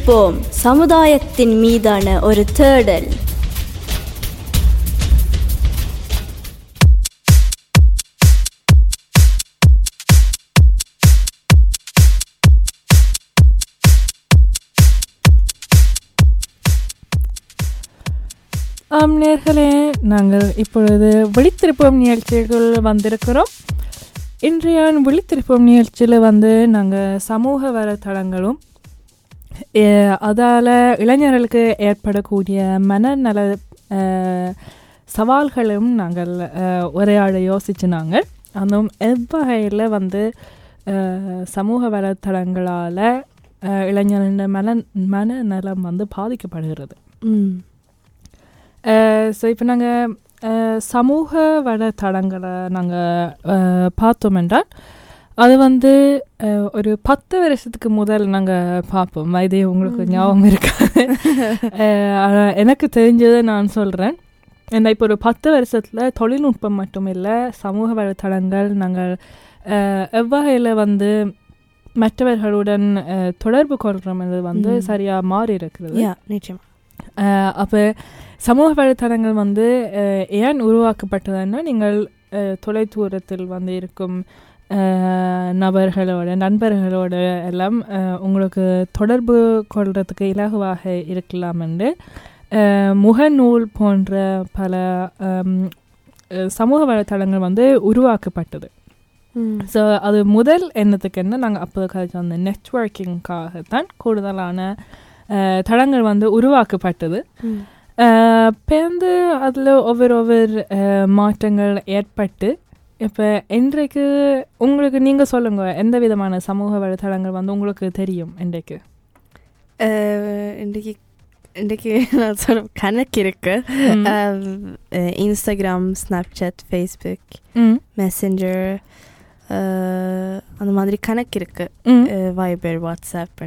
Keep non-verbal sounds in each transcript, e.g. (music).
நிற்போம் சமுதாயத்தின் மீதான ஒரு தேடல். ஆம் நேர்களே நாங்கள் இப்பொழுது விழித்திருப்போம் நிகழ்ச்சிகள் வந்திருக்கிறோம். இன்றைய விழித்திருப்போம் நிகழ்ச்சியில் வந்து நாங்கள் சமூக வலைத்தளங்களும் அதால் இளைஞர்களுக்கு ஏற்படக்கூடிய மனநல சவால்களும் நாங்கள் உரையாட யோசிச்சு நாங்கள். அதுவும் எவ்வகையில் வந்து சமூக வலைத்தளங்களால் இளைஞர்களின் மன மனநலம் வந்து பாதிக்கப்படுகிறது. ஸோ இப்போ நாங்கள் சமூக வலைத்தளங்களை நாங்கள் பார்த்தோம் என்றால் அது வந்து ஒரு பத்து வருஷத்துக்கு முதல் நாங்கள் பார்ப்போம் இதே உங்களுக்கு ஞாபகம் இருக்காது (laughs) எனக்கு தெரிஞ்சதை நான் சொல்கிறேன் ஏன்னா இப்போ ஒரு பத்து வருஷத்தில் தொழில்நுட்பம் மட்டும் இல்லை சமூக வலைத்தளங்கள் நாங்கள் எவ்வகையில் வந்து மற்றவர்களுடன் தொடர்பு கொள்கிறோம்ன்றது வந்து ம். சரியாக மாறி இருக்கிறது. நிச்சயம். அப்போ சமூக வலைத்தளங்கள் வந்து ஏன் உருவாக்கப்பட்டதுன்னா நீங்கள் தொலைதூரத்தில் வந்து இருக்கும் நபர்களோட நண்பர்களோட எல்லாம் உங்களுக்கு தொடர்பு கொள்றதுக்கு இலகுவாக இருக்கலாம் என்று முகநூல் போன்ற பல சமூக வலைத்தளங்கள் வந்து உருவாக்கப்பட்டது. ஸோ அது முதல் எண்ணத்துக்கு என்ன? நாங்கள் அப்போ கழிச்சு அந்த நெட்ஒர்க்கிங்காகத்தான் கூடுதலான அஹ், தளங்கள் வந்து உருவாக்கப்பட்டது. பேர்ந்து அதில் ஒவ்வொரு ஒவ்வொரு மாற்றங்கள் ஏற்பட்டு இப்போ இன்றைக்கு உங்களுக்கு நீங்கள் சொல்லுங்க எந்த விதமான சமூக வலைத்தளங்கள் வந்து உங்களுக்கு தெரியும் இன்றைக்கு? இன்றைக்கு இன்றைக்கு (laughs) நான் சொல்ல கணக்கு இருக்கு. இன்ஸ்டாகிராம் ஸ்னாப்சாட் ஃபேஸ்புக் மெசஞ்சர் அந்த மாதிரி கணக்கு இருக்கு. வைபர் வாட்ஸ்அப்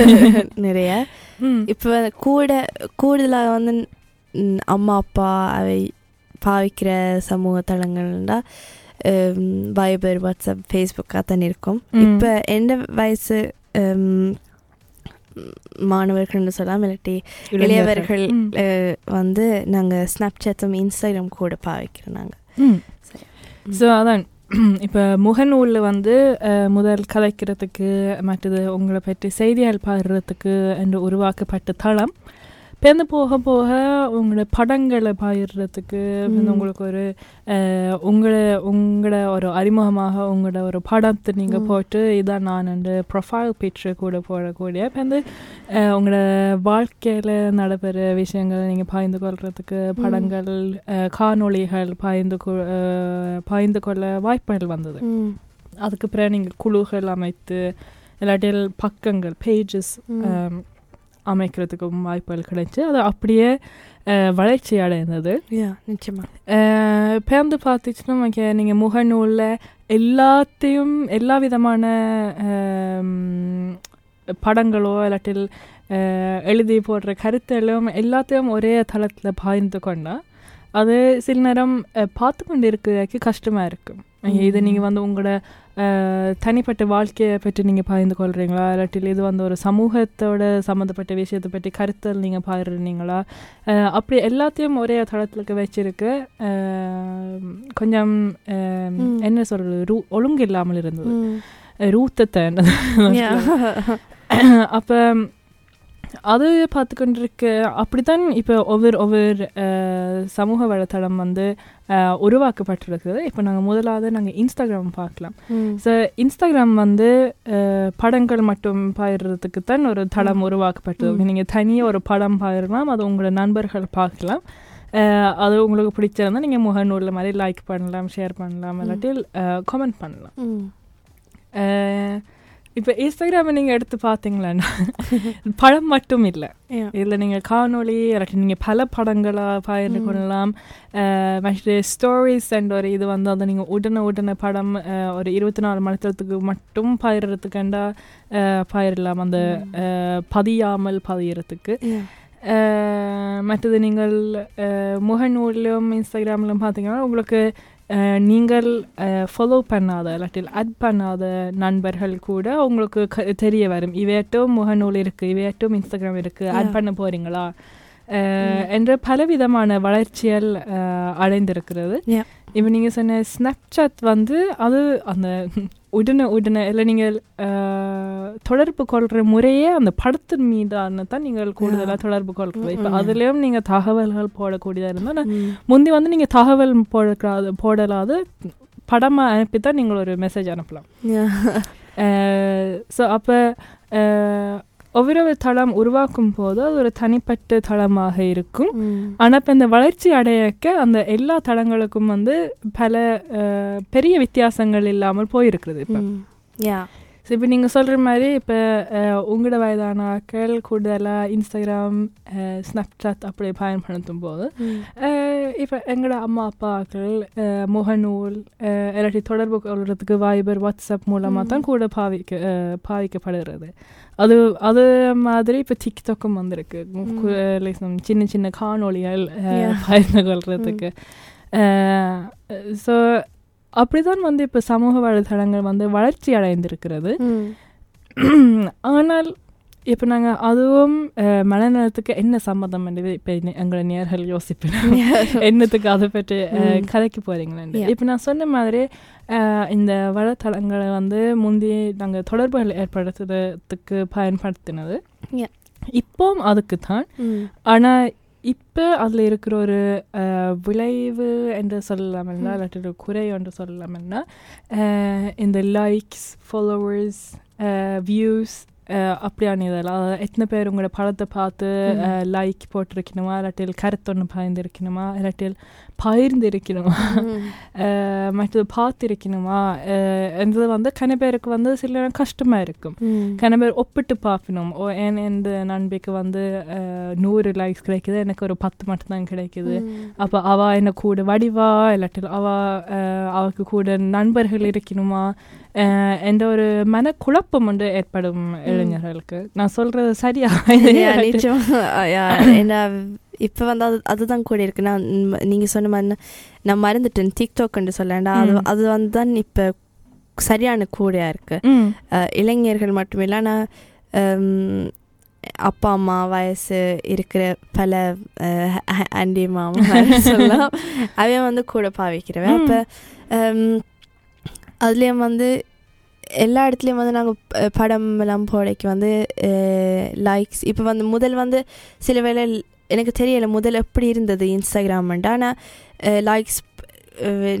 (laughs) நிறைய. இப்போ கூட கூடுதலாக வந்து அம்மா அப்பா அவை பாவிக்கிற சமூக தளங்கள்னா வைபர் வாட்ஸ்அப் ஃபேஸ்புக்காக தான் இருக்கும். இப்போ எந்த வயசு மாணவர்கள்னு சொல்லலாம் இல்லாட்டி இளையவர்கள் வந்து நாங்கள் ஸ்னாப்சாட்டும் இன்ஸ்டாகிராம் கூட பாவிக்கிறோம் நாங்கள் ஸோ அதான் இப்போ முகநூலில் வந்து முதல் கலைக்கிறதுக்கு மற்றது உங்களை பற்றி செய்திகள் பாடுறதுக்கு என்று உருவாக்கப்பட்ட தளம் பேர்ந்து போக போக உங்களோட படங்களை பகிர்றதுக்கு வந்து. உங்களுக்கு ஒரு உங்களை உங்களோட ஒரு அறிமுகமாக உங்களோட ஒரு படத்தை நீங்கள். போட்டு இதான் நான் என்று ப்ரொஃபைல் பிக்சர் கூட போடக்கூடிய இப்போ வந்து உங்களோட வாழ்க்கையில் நடைபெற விஷயங்களை நீங்கள் பகிர்ந்து கொள்றதுக்கு படங்கள் காணொளிகள் பகிர்ந்து கொ பகிர்ந்து கொள்ள வாய்ப்புகள் வந்தது ம், அதுக்கு பிறகு நீங்கள் குழுக்கள் அமைத்து இல்லாட்டில் பக்கங்கள் பேஜஸ். அமைக்கிறதுக்கும் வாய்ப்புகள் கிடைச்சு அது அப்படியே வளர்ச்சி அடைந்தது. யா நிச்சயமா. அஹ், பேர்ந்து பார்த்துச்சுன்னா ஓகே நீங்கள் முகநூலில் எல்லாத்தையும் எல்லா விதமான படங்களோ இல்லாட்டில் எழுதி போடுற கருத்துகளும் எல்லாத்தையும் ஒரே தளத்தில் பகிர்ந்து கொண்டா அது சில நேரம் பார்த்து கொண்டு இருக்கிறதுக்கு கஷ்டமாக இருக்கும் இது நீங்கள் வந்து உங்களோட தனிப்பட்ட வாழ்க்கையை பற்றி நீங்கள் பகிர்ந்து கொள்கிறீங்களா இல்லாட்டில் இது வந்து ஒரு சமூகத்தோட சம்மந்தப்பட்ட விஷயத்தை பற்றி கருத்தல் நீங்கள் பகிர்றீங்களா அப்படி எல்லாத்தையும் ஒரே தளத்துக்கு வச்சிருக்கு கொஞ்சம். என்ன சொல்கிறது ரூ ஒழுங்கு இல்லாமல் இருந்தது. ரூத்தத்தை. (laughs) (laughs) அப்போ அது பார்த்துக்கொண்டிருக்க அப்படித்தான் இப்போ ஒவ்வொரு ஒவ்வொரு சமூக வலைத்தளம் வந்து உருவாக்கப்பட்டிருக்குது. இப்போ நாங்கள் முதலாவது நாங்கள் இன்ஸ்டாகிராம் பார்க்கலாம். ஸோ இன்ஸ்டாகிராம் வந்து படங்கள் மட்டும் பகிர்றதுக்கு தான் ஒரு தளம் உருவாக்கப்பட்டது. நீங்கள் தனியாக ஒரு படம் பகிரலாம் அது உங்களோட நண்பர்கள் பார்க்கலாம். அது உங்களுக்கு பிடிச்சிருந்தா நீங்கள் முகநூலில் மாதிரி லைக் பண்ணலாம் ஷேர் பண்ணலாம் இல்லாட்டி கமெண்ட் பண்ணலாம். இப்போ இன்ஸ்டாகிராமை நீங்கள் எடுத்து பார்த்தீங்களன்னா படம் மட்டும் இல்லை. இதில் நீங்கள் காணொளி நீங்கள் பல படங்களாக பகிர்ந்து. கொள்ளலாம் ஸ்டோரிஸ் அண்ட் ஒரு இது வந்து அதை நீங்கள் உடனே உடனே படம் ஒரு இருபத்தி நாலு மணி நேரத்துக்கு மட்டும் பயிர்றதுக்கண்டா பயிரலாம். அந்த பதியாமல் பதியறதுக்கு மற்றது நீங்கள் முகநூலிலும் இன்ஸ்டாகிராம்லையும் பார்த்தீங்கன்னா உங்களுக்கு நீங்கள் ஃபாலோ பண்ணாத இல்லாட்டி அட் பண்ணாத நண்பர்கள் கூட உங்களுக்கு தெரிய வரும் இவையட்டும் முகநூல் இருக்குது இவையட்டும் இன்ஸ்டாகிராம் இருக்குது Yeah. பண்ண போகிறீங்களா என்ற பலவிதமான வளர்ச்சிகள் அடைந்திருக்கிறது. இப்போ நீங்கள் சொன்ன ஸ்னாப்சாட் வந்து அது அந்த உடனே உடனே இல்லை நீங்கள் தொடர்பு கொள்கிற முறையே அந்த படத்தின் மீதான தான் நீங்கள் கூடுதலாக தொடர்பு கொள்கிறது இப்போ. அதுலேயும் நீங்கள் தகவல்கள் போடக்கூடியதாக இருந்தால். முந்தி வந்து நீங்கள் தகவல் போடக்கூடாது போடலாது படமாக அனுப்பி தான் நீங்கள் ஒரு மெசேஜ் அனுப்பலாம். ஸோ அப்போ ஒவ்வொரு தளம் உருவாக்கும் போது அது ஒரு தனிப்பட்ட தளமாக இருக்கும். ஆனால் இப்போ இந்த வளர்ச்சி அடையக்க அந்த எல்லா தளங்களுக்கும் வந்து பல பெரிய வித்தியாசங்கள் இல்லாமல் போயிருக்குது இப்போ. ஸோ இப்போ நீங்கள் சொல்கிற மாதிரி இப்போ உங்களோட வயதான ஆட்கள் கூடுதலாக இன்ஸ்டாகிராம் ஸ்னாப்சாட் அப்படி பயன்படுத்தும் போது. இப்போ எங்களோட அம்மா அப்பாக்கள் முகநூல் இல்லாட்டி தொடர்பு கொள்றதுக்கு வைபர் வாட்ஸ்அப் மூலமாக தான் கூட பாவிக்க பாவிக்கப்படுகிறது அது அது மாதிரி இப்போ டிக்டாக்கும் வந்திருக்கு. கு- like some சின்ன சின்ன காணொளிகள். பகிர்ந்து கொள்றதுக்கு ஸோ அப்படிதான் வந்து இப்போ சமூக வலைதளங்கள் வந்து வளர்ச்சி அடைந்திருக்கிறது. (clears throat) ஆனால் இப்போ நாங்கள் அதுவும் அஹ், மனநலத்துக்கு என்ன சம்மந்தம் என்று இப்போ எங்களை நேர்கள் யோசிப்பேன் (laughs) என்னத்துக்கு அதை பற்றி. கதைக்கு போகிறீங்களேன் Yeah. இப்போ நான் சொன்ன மாதிரி இந்த வலைத்தளங்களை வந்து முந்தி நாங்கள் தொடர்புகள் ஏற்படுத்துறதுக்கு பயன்படுத்தினது Yeah. இப்போ அதுக்கு தான். ஆனால் இப்போ அதில் இருக்கிற ஒரு விளைவு என்று சொல்லலாம்னா இல்லாட்டி ஒரு குறை என்று சொல்லலாம்னா இந்த லைக்ஸ் ஃபாலோவர்ஸ் வியூஸ் அப்படியான இதெல்லாம் அதாவது எத்தனை பேர் உங்களோட படத்தை பார்த்து லைக் போட்டிருக்கணுமா இல்லாட்டில் கருத்தொன்று பயந்துருக்கணுமா இல்லாட்டில் பகிர்ந்திருக்கணுமா. (laughs) மற்றது பார்த்திருக்கணுமா? என்றது வந்து கன பேருக்கு வந்து சில நேரம் கஷ்டமாக இருக்கும். Mm. கன பேர் ஒப்பிட்டு பார்க்கணும். ஓ என் இந்த நண்பிக்கு வந்து நூறு லைக்ஸ் கிடைக்குது? எனக்கு ஒரு பத்து மட்டும் தான் கிடைக்குது. அப்போ அவ என்ன கூட வடிவா? இல்லாட்டில் அவ அஹ், அவளுக்கு கூட நண்பர்கள் இருக்கணுமா? என்ற ஒரு மனக்குழப்பம் வந்து ஏற்படும் இளைஞர்களுக்கு. நான் சொல்றது சரியா? (laughs) நிச்சயமா. ஏன்னா (laughs) இப்ப வந்து அது அதுதான் கூட இருக்கு. நான் ம், நீங்க சொன்ன மாதிரி நான் மறந்துட்டேன். டிக்டாக்னு சொல்லேன்டா அது. அது வந்து தான் இப்ப சரியான கூடையா இருக்கு. ம், அஹ், இளைஞர்கள் மட்டுமில்ல ஆனால் அப்பா அம்மா வயசு இருக்கிற பல ஆண்டி மாமா சொல்லலாம் (laughs) அவன் வந்து கூட பாவிக்கிறவன். அப்போ அதுலேயும் வந்து எல்லா இடத்துலையும் வந்து நாங்கள் படம் எல்லாம் போடைக்கு வந்து லைக்ஸ் இப்போ வந்து முதல் வந்து சில வேளை எனக்கு தெரியல முதல் எப்படி இருந்தது இன்ஸ்டாகிராம்ன்ட்டு ஆனால் லைக்ஸ்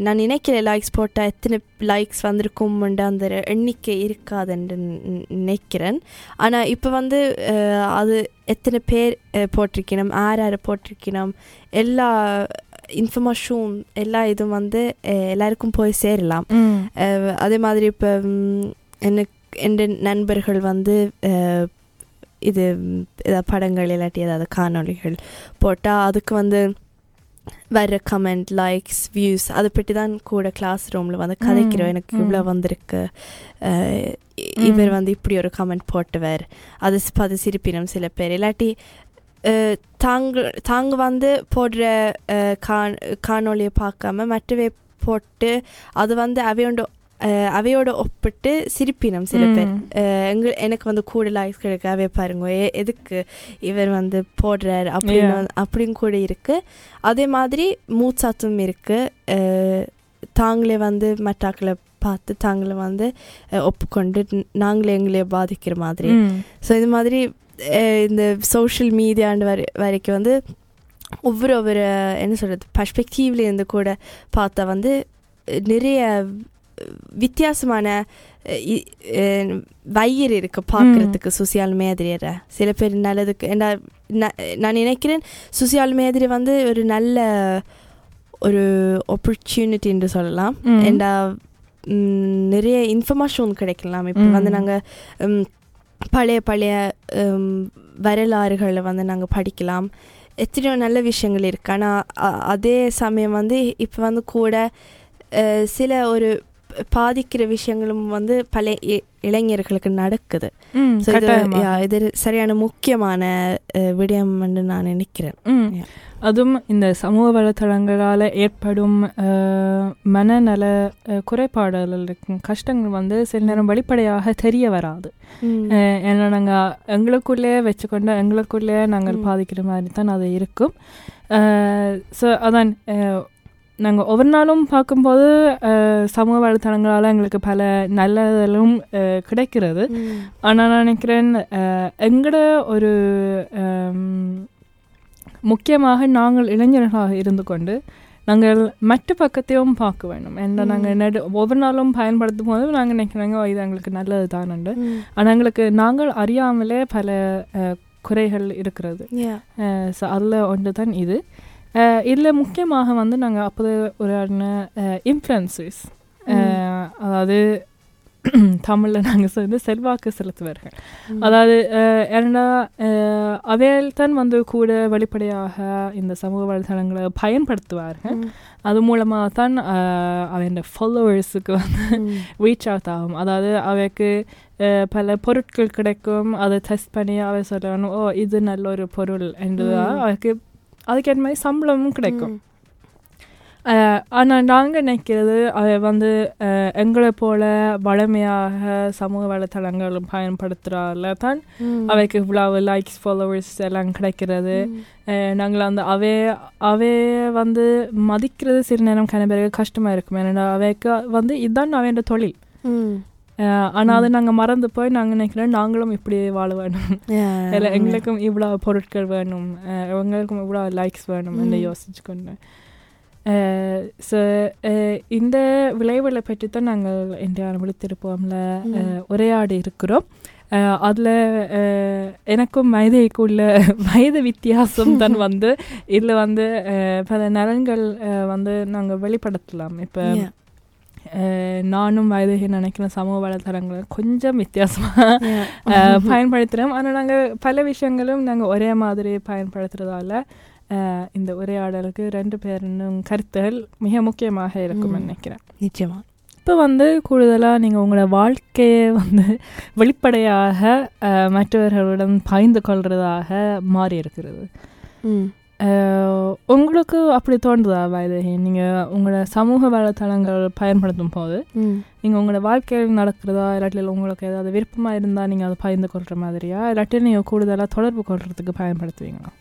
நான் நினைக்கிற லைக்ஸ் போட்டால் எத்தனை லைக்ஸ் வந்திருக்கும்ன்ற அந்த எண்ணிக்கை இருக்காதுன்னு நினைக்கிறேன். ஆனால் இப்போ வந்து அது எத்தனை பேர் போட்டிருக்கணும் யார் யார் போட்டிருக்கணும் எல்லா இன்ஃபர்மேஷன் எல்லா இதுவும் வந்து எல்லாருக்கும் போய் சேரலாம். அதே மாதிரி இப்போ எனக்கு என் நண்பர்கள் வந்து இது ஏதாவது படங்கள் இல்லாட்டி ஏதாவது காணொளிகள் போட்டால் அதுக்கு வந்து வர்ற கமெண்ட் லைக்ஸ் வியூஸ் அதை பற்றி தான் கூட கிளாஸ் ரூமில் வந்து கதைக்கிறோம். எனக்கு. இவ்வளோ வந்திருக்கு. இவர் வந்து இப்படி ஒரு கமெண்ட் போட்டவர். அது பார்த்து சிரிப்பினம் சில பேர். இல்லாட்டி தாங்க தாங்க வந்து போடுற காண் காணொளியை பார்க்காம மற்றவை போட்டு அது வந்து அவையோட அவையோட ஒப்பிட்டு சிரிப்பினம் சில பேர் எங்க எனக்கு வந்து கூட லைக்ஸ் கிடைக்க அவே பாருங்க எதுக்கு இவர் வந்து போடுறாரு அப்படின்னு அப்படின்னு கூட இருக்கு அதே மாதிரி மூச்சாத்தும் இருக்கு தாங்களே வந்து மட்டாக்களை பார்த்து தாங்களே வந்து ஒப்புக்கொண்டு நாங்களே எங்களே பாதிக்கிற மாதிரி ஸோ இது மாதிரி இந்த சோஷியல் மீடியாண்டு வரை வரைக்கும் வந்து ஒவ்வொரு ஒவ்வொரு என்ன சொல்கிறது பர்ஸ்பெக்டிவ்ல இருந்து கூட பார்த்தா வந்து நிறைய வித்தியாசமான வயிறு இருக்கு பார்க்கறதுக்கு சோசியல் மீடியால சில பேர் நல்லதுக்கு நான் நினைக்கிறேன் சோசியல் மீடியா வந்து ஒரு நல்ல ஒரு ஆப்பர்ச்சுனிட்டி என்று சொல்லலாம். ஏண்டா நிறைய இன்ஃபர்மேஷன் கிடைக்கலாம். இப்போ. வந்து நாங்கள் பழைய பழைய வரலாறுகளை வந்து நாங்கள் படிக்கலாம். எத்தனையோ நல்ல விஷயங்கள் இருக்கு. ஆனால் அதே சமயம் வந்து இப்போ வந்து கூட சில ஒரு பாதிக்கிற விஷயங்களும் வந்து பல இளைஞர்களுக்கு நடக்குது. இது சரியான முக்கியமான விடயம் என்று நான் நினைக்கிறேன். அதுவும் இந்த சமூக வலைத்தளங்களால் ஏற்படும் மனநல குறைபாடுகளுக்கும் கஷ்டங்கள் வந்து சில நேரம் வெளிப்படையாக தெரிய வராது. ஏன்னா நாங்கள் எங்களுக்குள்ளே வச்சுக்கொண்டு எங்களுக்குள்ளே நாங்கள். பாதிக்கிற மாதிரி தான் அது இருக்கும். ஸோ அதான் நாங்கள் ஒவ்வொரு நாளும் பார்க்கும்போது சமூக வலைத்தளங்களால் எங்களுக்கு பல நல்லதும் அஹ், கிடைக்கிறது. ஆனால் நான் நினைக்கிறேன் அஹ், எங்கட ஒரு முக்கியமாக நாங்கள் இளைஞர்களாக இருந்து கொண்டு நாங்கள் மற்ற பக்கத்தையும் பார்க்க வேண்டும் ஏன்னா. நாங்கள் நடு ஒவ்வொரு நாளும் பயன்படுத்தும் போது நாங்கள் நினைக்கிறாங்க "ஓ, இது எங்களுக்கு நல்லது தானண்டு. ஆனால் எங்களுக்கு நாங்கள் அறியாமலே பல குறைகள் இருக்கிறது. ஸோ அதில் ஒன்று தான் இது இதில் முக்கியமாக வந்து நாங்கள் அப்போது ஒரு இன்ஃப்ளூயன்சர்ஸ் அதாவது (clears throat) தமிழில் நாங்கள் சொல்லி செல்வாக்கு செலுத்துவார்கள். அதாவது ஏன்னா அவையில் தான் வந்து கூட வெளிப்படையாக இந்த சமூக வலைதளங்களை பயன்படுத்துவார்கள். அது மூலமாக தான் அவன் ஃபாலோவர்ஸுக்கு வந்து. ரீச் அவுட் ஆகும் அதாவது அவைக்கு பல பொருட்கள் கிடைக்கும் அதை டெஸ்ட் பண்ணி அவை சொல்லணும் ஓ இது நல்ல ஒரு பொருள் என்று ம். அவருக்கு அதுக்கேற்ற மாதிரி சம்பளமும் கிடைக்கும். ஆனால் நாங்கள் நினைக்கிறது வந்து எங்களை போல வளமையாக சமூக வலைத்தளங்கள் பயன்படுத்துகிறால தான். அவைக்கு இவ்வளவு லைக்ஸ் ஃபாலோவர்ஸ் எல்லாம் கிடைக்கிறது நாங்கள் அந்த அவே அவே வந்து மதிக்கிறது சில நேரம் கன பேருக்கு கஷ்டமாக இருக்கும் ஏன்னா அவைக்கு வந்து இதுதான் அவையோட தொழில். ஆனால் அது நாங்கள் மறந்து போய் நாங்கள் நினைக்கிறோம் நாங்களும் இப்படி வாழ வேணும். இல்லை எங்களுக்கும் இவ்வளோ பொருட்கள் வேணும். எங்களுக்கும் இவ்வளோ லைக்ஸ் வேணும் என்று. யோசிச்சு கொண்டு ஸோ இந்த விளைவுகளை பற்றி தான் நாங்கள் இந்தியா விழித்திருப்போம்ல உரையாடி இருக்கிறோம். அதில் எனக்கும் மைதைக்குள்ள வயது (laughs) வித்தியாசம் தான் (laughs) வந்து. இதில் வந்து பல நலன்கள் வந்து நாங்கள் வெளிப்படுத்தலாம். இப்போ. நானும் வயதுகை நினைக்கிற சமூக வலைத்தளங்களை கொஞ்சம் வித்தியாசமாக பயன்படுத்துகிறோம் ஆனால் நாங்கள் பல விஷயங்களும் நாங்கள் ஒரே மாதிரி பயன்படுத்துறதால அஹ், இந்த உரையாடலுக்கு ரெண்டு பேரும் கருத்துகள் மிக முக்கியமாக இருக்கும்னு. நினைக்கிறேன் நிச்சயமா இப்போ வந்து கூடுதலாக நீங்கள் உங்களோட வாழ்க்கையை வந்து வெளிப்படையாக மற்றவர்களுடன் பகிர்ந்து கொள்றதாக மாறி இருக்கிறது உங்களுக்கு அப்படி தோன்றுதா வயதகி நீங்கள் உங்களோட சமூக வலைத்தளங்கள் பயன்படுத்தும் போது. நீங்கள் உங்களோட வாழ்க்கையில் நடக்கிறதா இல்லாட்டில் உங்களுக்கு ஏதாவது விருப்பமாக இருந்தால் நீங்கள் அதை பகிர்ந்து கொள்கிற மாதிரியா? இல்லாட்டி நீங்கள் கூடுதலாக தொடர்பு கொள்றதுக்கு பயன்படுத்துவீங்களா?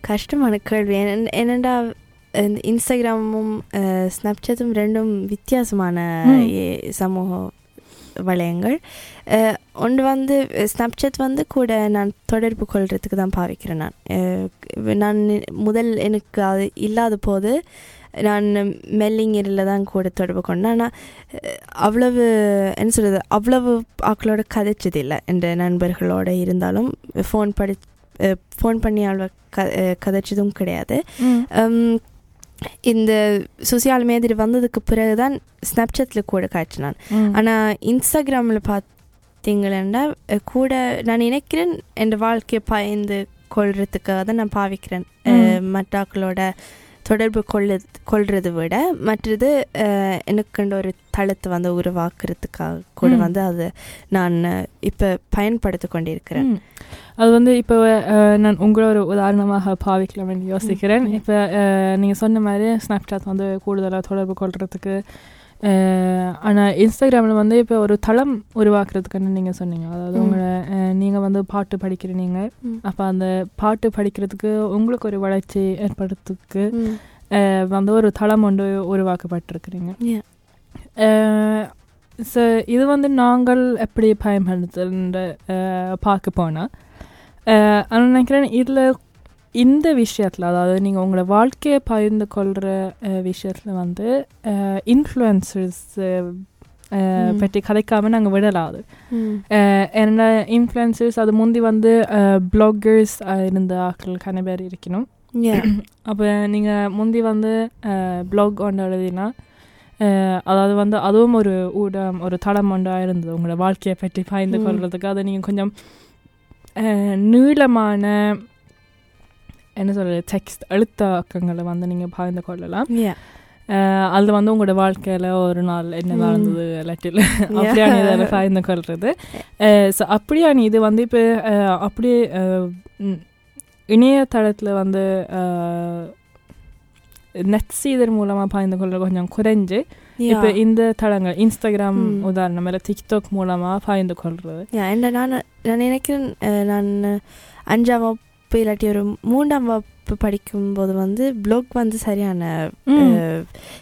கஷ்டமான கேள்வி. இந்த இன்ஸ்டாகிராமும் ஸ்னாப்சாட்டும் ரெண்டும் வித்தியாசமான ம். ஏ- சமூக வளையங்கள். ஒன்று வந்து ஸ்னாப்சாட் வந்து கூட நான் தொடர்பு கொள்றதுக்கு தான் பாவிக்கிறேன் நான். நான் முதல் எனக்கு அது இல்லாத போது நான் மெல்லிங்கரில் தான் கூட தொடர்பு கொண்டேன். ஆனால் அவ்வளவு என்ன சொல்கிறது அவ்வளவு ஆக்களோட கதைச்சது இல்லை. என்ற நண்பர்களோட இருந்தாலும் ஃபோன் படி ஃபோன் பண்ணி அவ்வளோ க கதைச்சதும் கிடையாது. இந்த சோசியல் மீடியா வந்ததுக்கு பிறகு தான் ஸ்னாப்சாட்டில் கூட காய்ச்சினான் ஆனால் இன்ஸ்டாகிராமில் பார்த்தீங்களா கூட நான் நினைக்கிறேன் என் வாழ்க்கையை பயந்து கொள்றதுக்காக தான் நான் பாவிக்கிறேன். மற்றாக்களோட தொடர்பு கொள்ள கொள்றதை விட மற்றது எனக்குண்ட ஒரு தளத்தை வந்து உருவாக்குறதுக்காக கூட. வந்து அது நான் இப்போ பயன்படுத்தி கொண்டிருக்கிறேன். அது வந்து இப்போ நான் உங்களை ஒரு உதாரணமாக பாவிக்கலாம்னு யோசிக்கிறேன். இப்போ நீங்கள் சொன்ன மாதிரி ஸ்னாப்சாட் வந்து கூடுதலாக தொடர்பு கொள்றதுக்கு ஆனால் இன்ஸ்டாகிராமில் வந்து இப்போ ஒரு தளம் உருவாக்குறதுக்குன்னு நீங்கள் சொன்னீங்க அதாவது. உங்களை நீங்கள் வந்து பாட்டு படிக்கிறீங்க ம். அப்போ அந்த பாட்டு படிக்கிறதுக்கு உங்களுக்கு ஒரு வளர்ச்சி ஏற்படுறதுக்கு வந்து ஒரு தளம் ஒன்று உருவாக்கப்பட்டிருக்கிறீங்க. ஸோ இது வந்து நாங்கள் எப்படி பயன்படுத்துன்ற அஹ், பார்க்க போனால் ஆனால் நினைக்கிறேன் இதில் இந்த விஷயத்தில் அதாவது நீங்கள் உங்களோட வாழ்க்கையை பகிர்ந்து கொள்கிற விஷயத்தில் வந்து இன்ஃப்ளூயன்சர்ஸ். பற்றி கதைக்காமல் நாங்கள் விடலாது ம். என்னோட இன்ஃப்ளூயன்சர்ஸ் அது முந்தி வந்து பிளாகர்ஸ் இருந்த ஆட்கள் கன பேர் இருக்கணும். (clears throat) அப்போ நீங்கள் முந்தி வந்து ப்ளாக் ஒன்று எழுதினா அதாவது வந்து அதுவும் ஒரு ஊடம் ஒரு தடம் ஒன்றாக இருந்தது உங்களோட வாழ்க்கையை பற்றி பாய்ந்து ம். கொள்றதுக்கு அதை நீங்கள் கொஞ்சம் நீளமான என்ன சொல்கிறது டெக்ஸ்ட் எழுத்தாக்கங்களை வந்து நீங்கள் பாய்ந்து கொள்ளலாம் அது வந்து உங்களோட வாழ்க்கையில் ஒரு நாள் என்ன ம். நடந்தது இல்லாட்டில் அப்படியான இதில் பாய்ந்து கொள்வது ஸோ அப்படியான இது வந்து இப்போ அப்படியே இணையதளத்தில் வந்து நெட் செய்தர் மூலமாக பாய்ந்து கொள்ள கொஞ்சம் குறைஞ்சு இப்போ. இந்த தளங்கள் இன்ஸ்டாகிராம் ம். உதாரணம் இல்லை டிக்டாக் மூலமாக பாய்ந்து கொள்றது Yeah, என்ன நான் நான் நினைக்கிறேன் நான் அஞ்சாம் வகுப்பு இல்லாட்டி ஒரு மூன்றாம் வகுப்பு படிக்கும்போது வந்து ப்ளாக் வந்து சரியான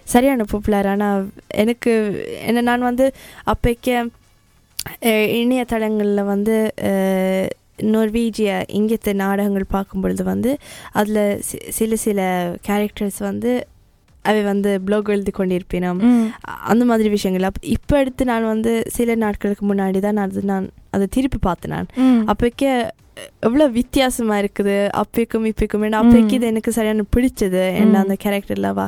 சரியான பாப்புலர் ஆனால் எனக்கு என்ன நான் வந்து அப்போக்கே இணையதளங்களில் வந்து நொர்வீஜிய இங்கித்த நாடகங்கள் பார்க்கும் பொழுது வந்து அதில் சில சில கேரக்டர்ஸ் வந்து அவை வந்து ப்ளாக் எழுதி கொண்டிருப்பினோம். அந்த மாதிரி விஷயங்கள் அப் இப்போ எடுத்து நான் வந்து சில நாட்களுக்கு முன்னாடி தான் நான் அது நான் அதை திருப்பி பார்த்தேன் நான். அப்போக்கே எவ்வளோ வித்தியாசமா இருக்குது அப்பைக்கும் இப்பைக்கும் அப்பைக்கு இது எனக்கு சரியான பிடிச்சது என்ன. அந்த கேரக்டர்ல அவ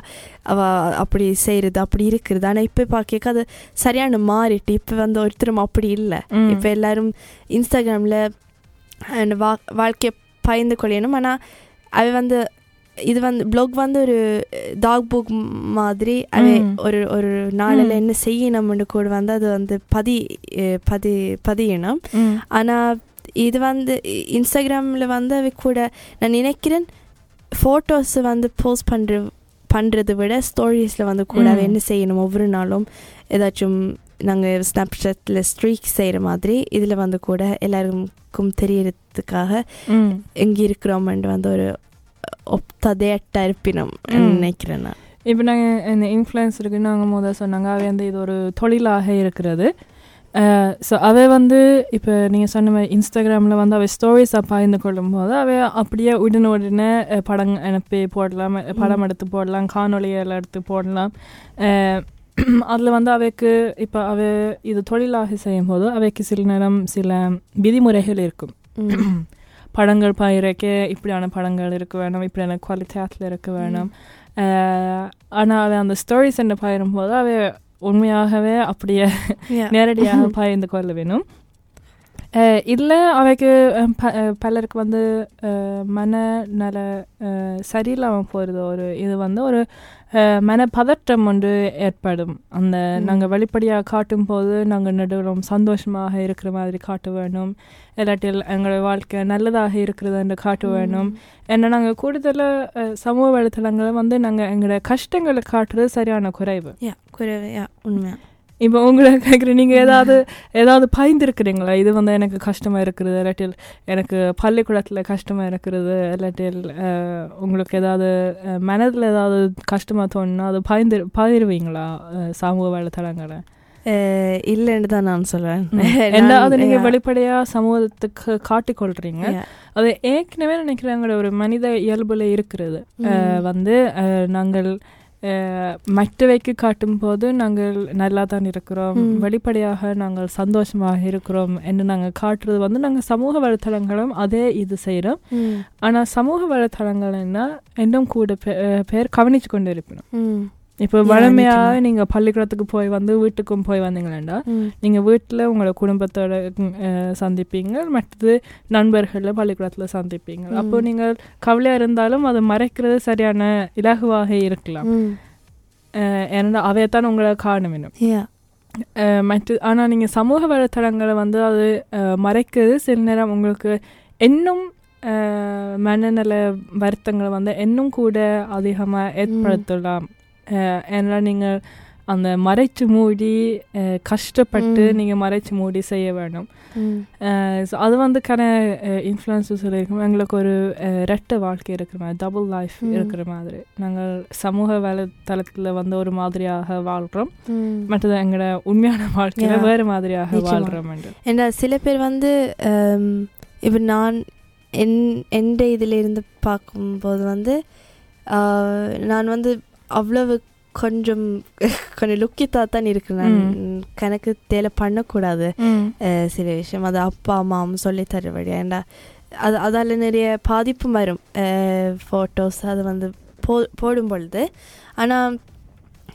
அவ அப்படி செய்யறது அப்படி இருக்கிறது ஆனால் இப்போ பார்க்க அது சரியான மாறிட்டு இப்போ வந்து ஒருத்தரும் அப்படி இல்லை. இப்போ எல்லாரும் இன்ஸ்டாகிராமில் வா வாழ்க்கையை பயந்து கொள்ளணும் ஆனால் அவ வந்து இது வந்து ப்ளாக் வந்து ஒரு டாக் புக் மாதிரி ம். ஒரு ஒரு நாளில். என்ன செய்யணும்னு கூட வந்து அது வந்து பதி பதி பதியணும். ஆனால் இது வந்து இன்ஸ்டாகிராமில் வந்து அவை கூட நான் நினைக்கிறேன் ஃபோட்டோஸ் வந்து போஸ்ட் பண்ணுற பண்ணுறதை விட ஸ்டோரிஸில் வந்து கூட அவ. என்ன செய்யணும் ஒவ்வொரு நாளும் ஏதாச்சும் நாங்கள் ஸ்னாப்சாட்டில் ஸ்ட்ரீக் செய்கிற மாதிரி இதில் வந்து கூட எல்லாருக்கும் தெரியறதுக்காக. எங்கே இருக்கிறோம்னு வந்து ஒரு ஒப்ததேட்டாக இருப்பினோம். நினைக்கிறேன் நான் இப்போ நாங்கள் இந்த இன்ஃப்ளூயன்ஸருக்கு நாங்கள் முதல் சொன்னாங்க அவை வந்து இது ஒரு தொழிலாக இருக்கிறது. ஸோ அவை வந்து இப்போ நீங்கள் சொன்ன மாதிரி இன்ஸ்டாகிராமில் வந்து அவை ஸ்டோரிஸாக பகிர்ந்து கொள்ளும் போது அவை அப்படியே உடனே உடனே படம் அனுப்பி போடலாம் படம் எடுத்து போடலாம் காணொளிகள் எடுத்து போடலாம். அதில் வந்து அவைக்கு இப்போ அவை இது தொழிலாக செய்யும் போது அவைக்கு சில நேரம் சில விதிமுறைகள் இருக்கும். படங்கள் பயிரக்க இப்படியான படங்கள் இருக்க வேணும் இப்படியான குவாலிட்டியாத்தில் இருக்க வேணும். ஆனால் அவன் அந்த ஸ்டோரிஸ் என்ன பயிரும் போது அவ உண்மையாகவே அப்படியே. நேரடியாக (laughs) பகிர்ந்து கொள்ள வேணும். இதில் அவைக்கு ப- பலருக்கு வந்து அஹ், மனநல அஹ், சரியில்லாமல் போகிறது ஒரு இது வந்து ஒரு அஹ், மனப்பதற்றம் ஒன்று ஏற்படும். அந்த. நாங்கள் வெளிப்படையாக காட்டும் போது நாங்கள் நடுவில் சந்தோஷமாக இருக்கிற மாதிரி காட்ட வேணும் இல்லாட்டில் எங்களோட வாழ்க்கை நல்லதாக இருக்கிறது என்று காட்ட வேணும் ஏன்னா நாங்கள் கூடுதலாக சமூக வலைத்தளங்களை வந்து நாங்கள் எங்களோட கஷ்டங்களை காட்டுறது சரியான குறைவு. குறைவு யா உண்மையா. இப்போ உங்களை கேட்குற நீங்கள் ஏதாவது ஏதாவது பயந்துருக்கிறீங்களா? இது வந்து எனக்கு கஷ்டமாக இருக்கிறது இல்லாட்டில் எனக்கு பள்ளிக்கூடத்தில் கஷ்டமாக இருக்கிறது இல்லாட்டில் உங்களுக்கு ஏதாவது மனதில் ஏதாவது கஷ்டமாக தோணுனா அது பயந்து பயிர்வீங்களா சமூக வலைத்தளங்களை? இல்லைன்னு தான் நான் அது (laughs) நான், நீங்கள். வெளிப்படையாக சமூகத்துக்கு காட்டிக்கொள்கிறீங்க. அது ஏற்கனவே நினைக்கிறேன் எங்களோட ஒரு மனித இயல்புல இருக்கிறது. வந்து அஹ், நாங்கள் மற்றவைக்கு காட்டும் போது நாங்கள் நல்லா தான் இருக்கிறோம். வெளிப்படையாக நாங்கள் சந்தோஷமாக இருக்கிறோம் என்று நாங்கள் காட்டுறது வந்து நாங்கள் சமூக வலைத்தளங்களும் அதே இது செய்கிறோம். ஆனால் சமூக வலைத்தளங்கள் என்ன இன்னும் கூட பேர் கவனிச்சு கொண்டு இருப்பினோம். இப்போ நிச்சயமா. நீங்கள் பள்ளிக்கூடத்துக்கு போய் வந்து வீட்டுக்கும் போய் வந்தீங்களா ம். நீங்கள் வீட்டில் உங்களோட குடும்பத்தோட சந்திப்பீங்க மற்றது நண்பர்களில் பள்ளிக்கூடத்தில் சந்திப்பீங்க. அப்போ நீங்கள் கவலையாக இருந்தாலும் அதை மறைக்கிறது சரியான இலகுவாக இருக்கலாம். ஏன்னா அவையத்தான் உங்களை காண வேணும் மற்ற ஆனால் நீங்கள் சமூக வலைத்தளங்களை வந்து அது மறைக்கிறது சில நேரம் உங்களுக்கு இன்னும் மனநல வருத்தங்களை வந்து இன்னும் கூட அதிகமாக ஏற்படுத்தலாம். ஏன்னா நீங்கள் அந்த மறைச்சு மூடி கஷ்டப்பட்டு. நீங்கள் மறைச்சு மூடி செய்ய வேணும். ஸோ அது வந்து கன இன்ஃப்ளூயன்ஸஸ் இருக்கும் எங்களுக்கு ஒரு ரெட்டை வாழ்க்கை இருக்கிற மாதிரி டபுள் லைஃப். இருக்கிற மாதிரி நாங்கள் சமூக வலைத்தளத்தில் வந்து ஒரு மாதிரியாக வாழ்கிறோம். மற்றது எங்களோட உண்மையான வாழ்க்கையில். வேறு மாதிரியாக. வாழ்கிறோம் ஏன்னா சில பேர் வந்து இப்போ நான் என் எந்த இதில் இருந்து பார்க்கும்போது வந்து நான் வந்து அவ்வளவு கொஞ்சம் கொஞ்சம் லுக்கித்தா தான் இருக்கு. நான் கணக்கு தேலை பண்ணக்கூடாது. சில விஷயம் அது அப்பா அம்மாவும் சொல்லி தருவடி ஏண்டா அது அதால் நிறைய பாதிப்பும் வரும். ஃபோட்டோஸ் அது வந்து போ போடும் பொழுது. ஆனால்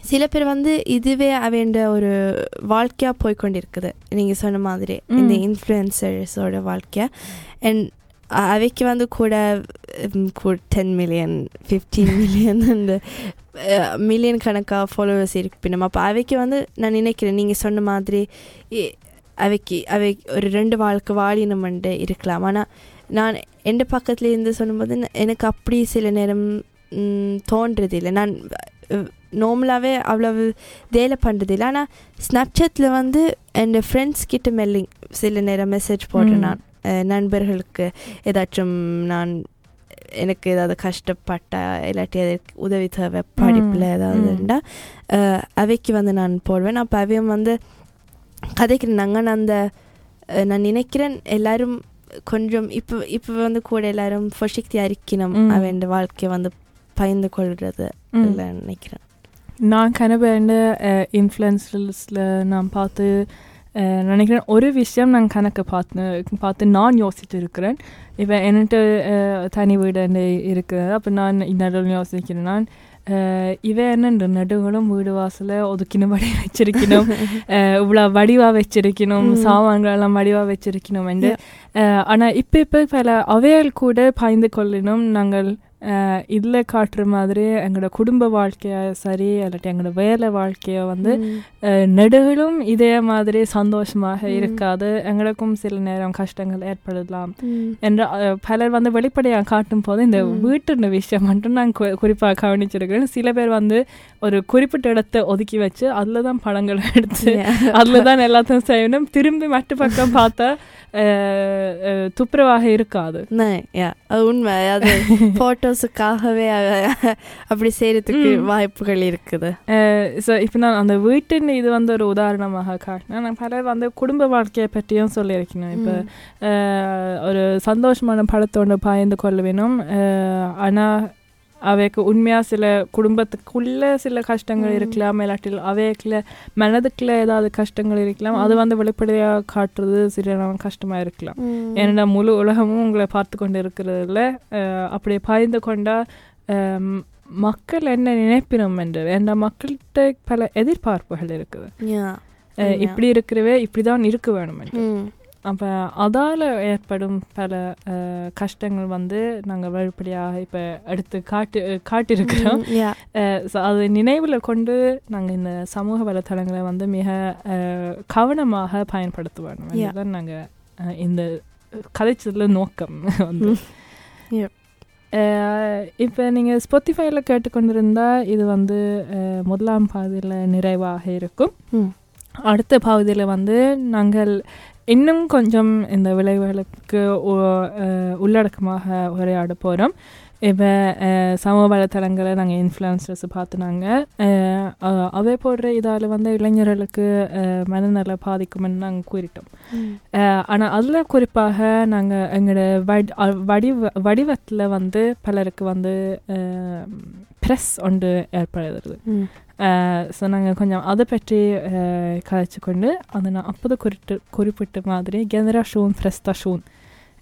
சில பேர் வந்து இதுவே அவண்ட ஒரு வாழ்க்கையாக போய்க்கொண்டிருக்குது நீங்கள் சொன்ன மாதிரி இந்த. இன்ஃப்ளூயன்சர்ஸோட வாழ்க்கை. அண்ட் அவைக்கு வந்து கூட டென் மில்லியன் ஃபிஃப்டீன் மில்லியன் அந்த மில்லியன் கணக்காக ஃபாலோவர்ஸ் இருப்பினும் அப்போ அவைக்கு வந்து நான் நினைக்கிறேன் நீங்கள் சொன்ன மாதிரி அவைக்கு அவை ஒரு ரெண்டு வாழ்க்கை வாழினமண்டு இருக்கலாம். ஆனால் நான் எந்த பக்கத்துல இருந்து சொல்லும்போது எனக்கு அப்படி சில நேரம் ம், தோன்றதில்லை. நான் நார்மலாகவே அவ்வளவு வேலை பண்ணுறதில்லை ஆனால் ஸ்னாப்சாட்டில் வந்து என் ஃப்ரெண்ட்ஸ் கிட்ட மெல்லிங் சில நேரம் மெசேஜ் போடுறேன். நான். நண்பர்களுக்கு ஏதாச்சும் நான் எனக்கு ஏதாவது கஷ்டப்பட்டா இல்லாட்டி எதற்கு உதவி தேவை படிப்பில் ம். ஏதாவது ம். இருந்தால் அவைக்கு வந்து நான் போடுவேன் அப்போ அவையும் வந்து கதைக்கிறேன் நாங்கள் அந்த நான் நினைக்கிறேன் எல்லாரும் கொஞ்சம் இப்போ இப்போ வந்து கூட எல்லாரும் ஃபொஷிக்தியாக இருக்கணும். அவன் வாழ்க்கையை வந்து பயந்து. இல்லை நினைக்கிறேன் நான் கனவேண்ட இன்ஃப்ளூயன்சர்ஸில் நான் பார்த்து நினைக்கிறேன் ஒரு விஷயம் நான் கணக்கு பார்த்து பார்த்து நான் யோசிச்சு இருக்கிறேன் இப்போ என்கிட்ட தனி வீடு என்ன இருக்குது அப்போ நான் நடுவில் யோசிக்கிறேன் நான் அஹ், இவ என்ன நடுகளும் வீடு வாசலை ஒதுக்கினபடி வச்சிருக்கணும் இவ்வளோ வடிவாக வச்சிருக்கணும். சாமான்கள் எல்லாம் வடிவாக வச்சிருக்கணும் என்று ஆனால் இப்போ இப்போ பல அவைகள் கூட பாய்ந்து கொள்ளணும் நாங்கள் இதில் காட்டுற மாதிரி எங்களோட குடும்ப வாழ்க்கையா சரி இல்லாட்டி எங்களோட வேலை வாழ்க்கையை வந்து அஹ், நெடுகிலும் இதே மாதிரி சந்தோஷமாக. இருக்காது எங்களுக்கும் சில நேரம் கஷ்டங்கள் ஏற்படலாம். என்ற பலர் வந்து வெளிப்படையாக காட்டும் போது இந்த ம். வீட்டு விஷயம் மட்டும் நான் குறிப்பாக கவனிச்சிருக்கிறேன் சில பேர் வந்து ஒரு குறிப்பிட்ட இடத்தை ஒதுக்கி வச்சு அதில் தான் படங்கள் எடுத்து. (laughs) அதில் தான் எல்லாத்தையும் செய்யணும் திரும்பி மட்டு பக்கம் பார்த்தா துப்புரவாக இருக்காது. (laughs) அது உண்மை அது (laughs) ஃபோட்டோஸுக்காகவே அப்படி செய்யறதுக்கு. வாய்ப்புகள் இருக்குது ஸோ இப்போ நான் அந்த வீட்டின் இது வந்து ஒரு உதாரணமாக காட்டினேன் நான் பலர் வந்து குடும்ப வாழ்க்கையை பற்றியும் சொல்லியிருக்கணும் இப்போ. ஒரு சந்தோஷமான படத்தோட பாய்ந்து கொள்ள வேணும் ஆனால் அவைக்கு உண்மையாக சில குடும்பத்துக்குள்ள சில கஷ்டங்கள். இருக்கலாம் இல்லாட்டில் அவைக்குள்ள மனதுக்குள்ள ஏதாவது கஷ்டங்கள் இருக்கலாம் அது. வந்து வெளிப்படையாக காட்டுறது சில நேரம் கஷ்டமாக இருக்கலாம். ஏன்னா முழு உலகமும் உங்களை பார்த்து கொண்டு இருக்கிறதுல அஹ், அப்படியே பாய்ந்து கொண்டா மக்கள் என்ன நினைப்பினோம் என்று ஏன்னா மக்கள்கிட்ட பல எதிர்பார்ப்புகள் இருக்குது. இப்படி இருக்கிறவே இப்படிதான் இருக்க வேணும் என்று. அப்போ அதால் ஏற்படும் பல கஷ்டங்கள் வந்து நாங்கள் வெளிப்படையாக இப்போ எடுத்து காட்டு காட்டியிருக்கிறோம். ஸோ அது நினைவில் கொண்டு நாங்கள் இந்த சமூக வலைத்தளங்களை வந்து மிக கவனமாக பயன்படுத்த வேணும். அதுதான் நாங்கள் இந்த கதைச்சதுல நோக்கம் வந்து. இப்போ நீங்கள் ஸ்பாட்டிஃபைல கேட்டுக்கொண்டிருந்தா இது வந்து முதலாம் பாதியில் நிறைவாக இருக்கும். அடுத்த பகுதியில் வந்து நாங்கள் இன்னும் கொஞ்சம் இந்த விளைவுகளுக்கு உள்ளடக்கமாக உரையாட போகிறோம் இப்போ சமூக வலைத்தளங்களை நாங்கள் இன்ஃப்ளூயன்சர்ஸ் பார்த்துனாங்க அவை போடுற இதால் வந்து இளைஞர்களுக்கு மனநல பாதிக்கும்னு நாங்கள் கூறிட்டோம். ஆனால் அதில் குறிப்பாக நாங்கள் எங்களோட வடி வடிவ வடிவத்தில் வந்து பலருக்கு வந்து ப்ரெஸ் ஒன்று ஏற்படுகிறது. ஸோ நாங்கள் கொஞ்சம் அதை பற்றி அஹ், கதைச்சு கொண்டு அதை நான் அப்போது குறிப்பிட்டு குறிப்பிட்ட மாதிரி ஜெனரேஷன் ப்ரெஸ்டேஷன்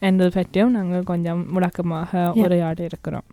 என்பது பற்றியும் நாங்கள் கொஞ்சம் Yeah. உரையாடி இருக்கிறோம்.